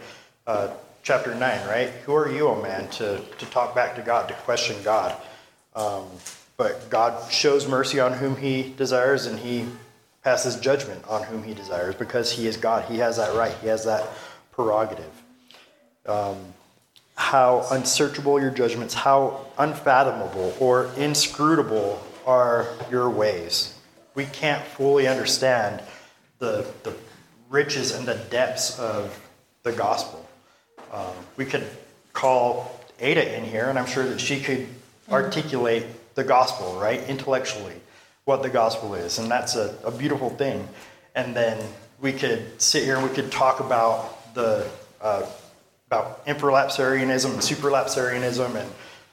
uh, chapter 9, right? Who are you, O man, to, to talk back to God, to question God? Um, but God shows mercy on whom he desires, and he passes judgment on whom he desires because he is God. He has that right, he has that prerogative. Um, how unsearchable your judgments, how unfathomable or inscrutable are your ways. We can't fully understand the, the riches and the depths of the gospel. Um, we could call Ada in here, and I'm sure that she could articulate the gospel, right, intellectually, what the gospel is, and that's a, a beautiful thing. And then we could sit here and we could talk about the uh, about infralapsarianism and supralapsarianism and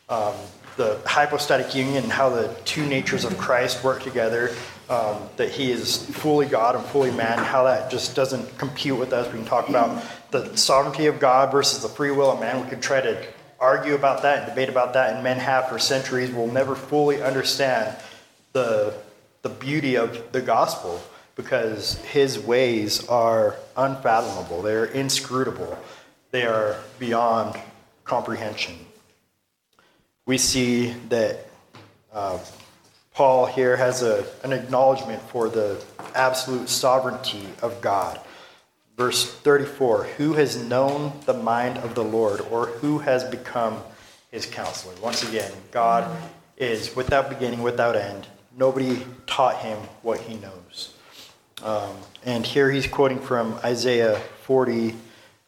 um, the hypostatic union and how the two natures of Christ work together. Um, that he is fully God and fully man, how that just doesn't compute with us. We can talk about the sovereignty of God versus the free will of man. We could try to argue about that and debate about that, and men have for centuries. We'll never fully understand the, the beauty of the gospel because his ways are unfathomable, they're inscrutable, they are beyond comprehension. We see that uh, Paul here has a, an acknowledgement for the absolute sovereignty of God. Verse 34 Who has known the mind of the Lord, or who has become his counselor? Once again, God is without beginning, without end. Nobody taught him what he knows. Um, and here he's quoting from Isaiah 40,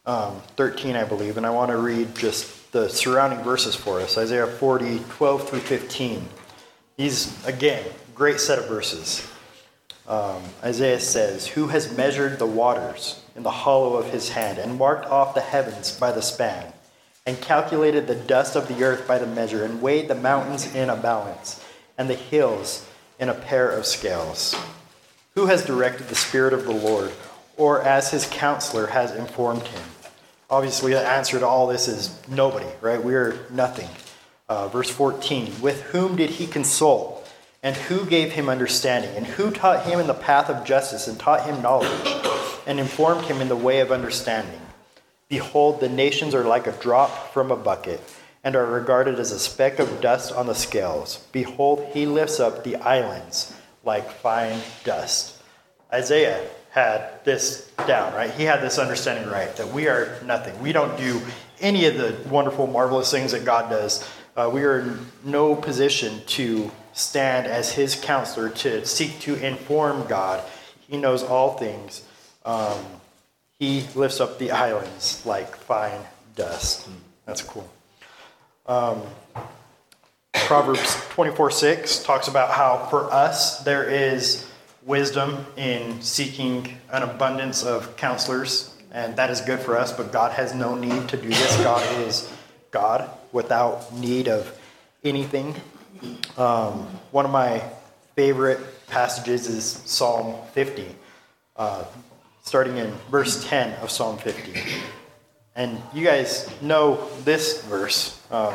um, 13, I believe, and I want to read just the surrounding verses for us Isaiah 40, 12 through 15. These, again, great set of verses. Um, Isaiah says, Who has measured the waters in the hollow of his hand, and marked off the heavens by the span, and calculated the dust of the earth by the measure, and weighed the mountains in a balance, and the hills in a pair of scales? Who has directed the Spirit of the Lord, or as his counselor has informed him? Obviously, the answer to all this is nobody, right? We are nothing. Uh, verse 14 With whom did he consult? And who gave him understanding? And who taught him in the path of justice, and taught him knowledge, and informed him in the way of understanding? Behold, the nations are like a drop from a bucket, and are regarded as a speck of dust on the scales. Behold, he lifts up the islands like fine dust. Isaiah had this down, right? He had this understanding right that we are nothing. We don't do any of the wonderful, marvelous things that God does. Uh, we are in no position to stand as his counselor, to seek to inform God. He knows all things. Um, he lifts up the islands like fine dust. That's cool. Um, Proverbs 24 6 talks about how for us there is wisdom in seeking an abundance of counselors, and that is good for us, but God has no need to do this. God is God without need of anything. Um, one of my favorite passages is Psalm 50, uh, starting in verse 10 of Psalm 50. And you guys know this verse. Um,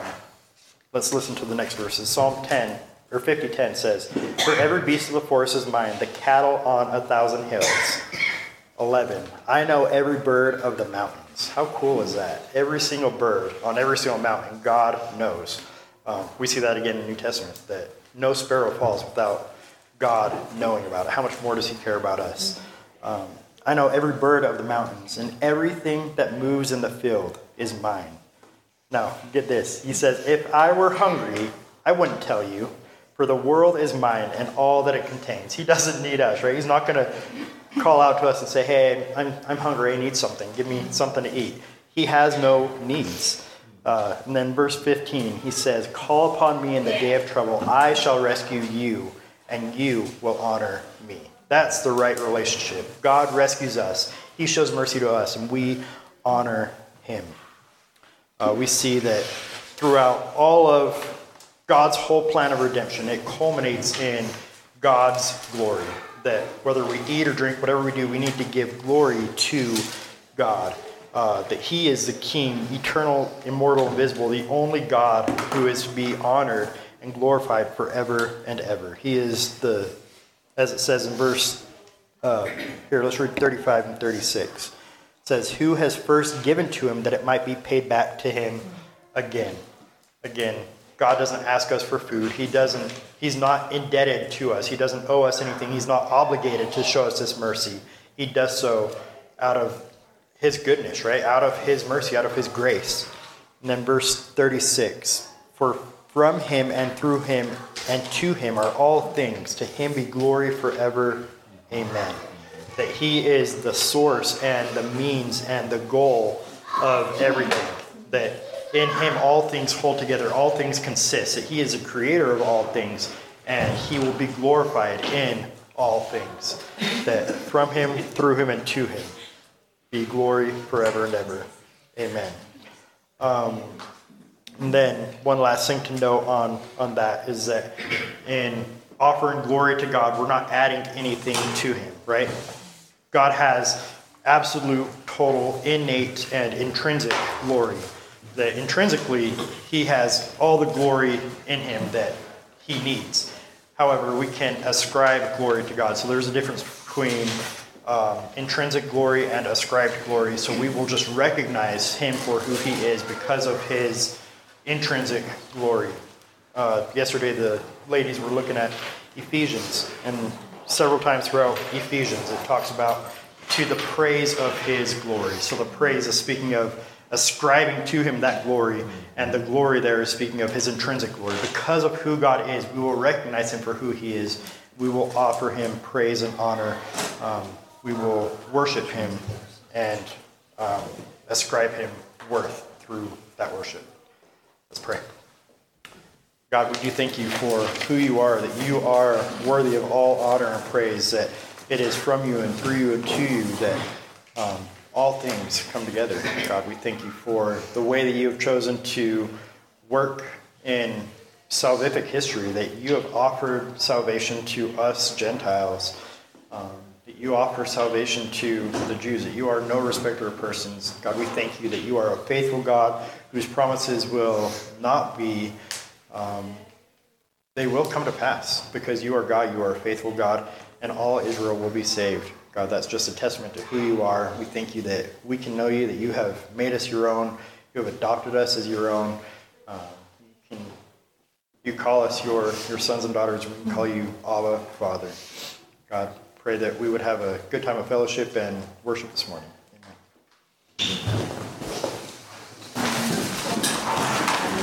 let's listen to the next verses. Psalm 10, or 50, 10 says, For every beast of the forest is mine, the cattle on a thousand hills. 11, I know every bird of the mountains. How cool is that? Every single bird on every single mountain, God knows. Um, we see that again in the New Testament, that no sparrow falls without God knowing about it. How much more does He care about us? Um, I know every bird of the mountains, and everything that moves in the field is mine. Now, get this. He says, If I were hungry, I wouldn't tell you, for the world is mine and all that it contains. He doesn't need us, right? He's not going to call out to us and say, Hey, I'm, I'm hungry, I need something. Give me something to eat. He has no needs. Uh, and then verse 15, he says, Call upon me in the day of trouble. I shall rescue you, and you will honor me. That's the right relationship. God rescues us, He shows mercy to us, and we honor Him. Uh, we see that throughout all of God's whole plan of redemption, it culminates in God's glory. That whether we eat or drink, whatever we do, we need to give glory to God. Uh, that He is the King, eternal, immortal, invisible, the only God who is to be honored and glorified forever and ever. He is the, as it says in verse, uh, here, let's read 35 and 36. It says, Who has first given to him that it might be paid back to him again? Again, God doesn't ask us for food. He doesn't, He's not indebted to us. He doesn't owe us anything. He's not obligated to show us this mercy. He does so out of His goodness, right? Out of His mercy, out of His grace. And then verse 36 For from Him and through Him and to Him are all things. To Him be glory forever. Amen. That He is the source and the means and the goal of everything. That in him all things hold together, all things consist, that he is the creator of all things, and he will be glorified in all things. That from him, through him, and to him be glory forever and ever. Amen. Um, and then one last thing to note on, on that is that in offering glory to God, we're not adding anything to him, right? God has absolute, total, innate, and intrinsic glory that intrinsically he has all the glory in him that he needs. However, we can ascribe glory to God. So there's a difference between um, intrinsic glory and ascribed glory. So we will just recognize him for who he is because of his intrinsic glory. Uh, yesterday, the ladies were looking at Ephesians, and several times throughout Ephesians, it talks about to the praise of his glory. So the praise is speaking of ascribing to him that glory, and the glory there is speaking of his intrinsic glory. Because of who God is, we will recognize him for who he is. We will offer him praise and honor. Um, we will worship him and um, ascribe him worth through that worship. Let's pray. God, we do thank you for who you are, that you are worthy of all honor and praise, that it is from you and through you and to you that. Um, all things come together. God, we thank you for the way that you have chosen to work in salvific history, that you have offered salvation to us Gentiles, um, that you offer salvation to the Jews, that you are no respecter of persons. God, we thank you that you are a faithful God whose promises will not be, um, they will come to pass because you are God, you are a faithful God, and all Israel will be saved. God, that's just a testament to who you are. We thank you that we can know you, that you have made us your own, you have adopted us as your own. Um, you, can, you call us your, your sons and daughters. We can call you Abba, Father. God, pray that we would have a good time of fellowship and worship this morning.